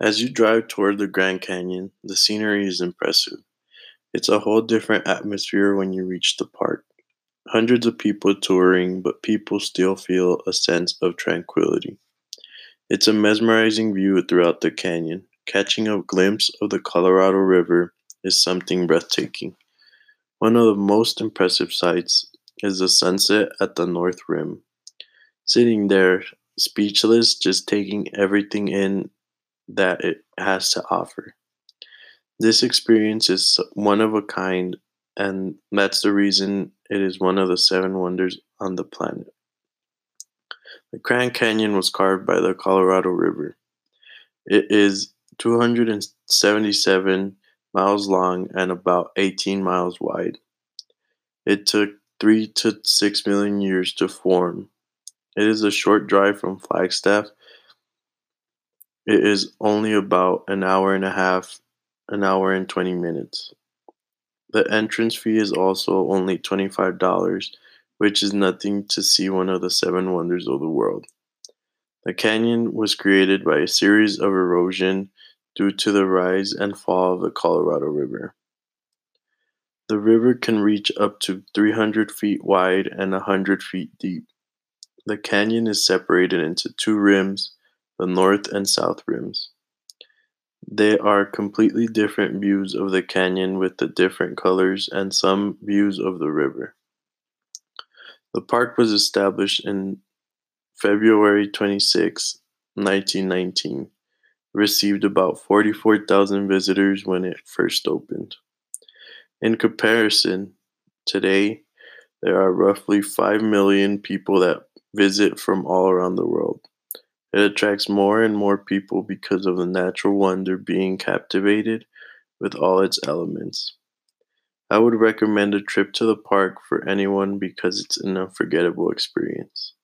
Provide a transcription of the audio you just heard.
As you drive toward the Grand Canyon, the scenery is impressive. It's a whole different atmosphere when you reach the park. Hundreds of people touring, but people still feel a sense of tranquility. It's a mesmerizing view throughout the canyon. Catching a glimpse of the Colorado River is something breathtaking. One of the most impressive sights is the sunset at the North Rim. Sitting there, speechless, just taking everything in that it has to offer. This experience is one of a kind, and that's the reason it is one of the seven wonders on the planet. The Grand Canyon was carved by the Colorado River. It is 277 miles long and about 18 miles wide. It took 3 to 6 million years to form. It is a short drive from Flagstaff. It is only about an hour and a half an hour and 20 minutes. The entrance fee is also only $25, which is nothing to see one of the seven wonders of the world. The canyon was created by a series of erosion due to the rise and fall of the Colorado River. The river can reach up to 300 feet wide and 100 feet deep. The canyon is separated into two rims, the north and south rims. They are completely different views of the canyon with the different colors and some views of the river. The park was established in February 26, 1919. Received about 44,000 visitors when it first opened. In comparison, today there are roughly 5 million people that visit from all around the world. It attracts more and more people because of the natural wonder being captivated with all its elements. I would recommend a trip to the park for anyone because it's an unforgettable experience.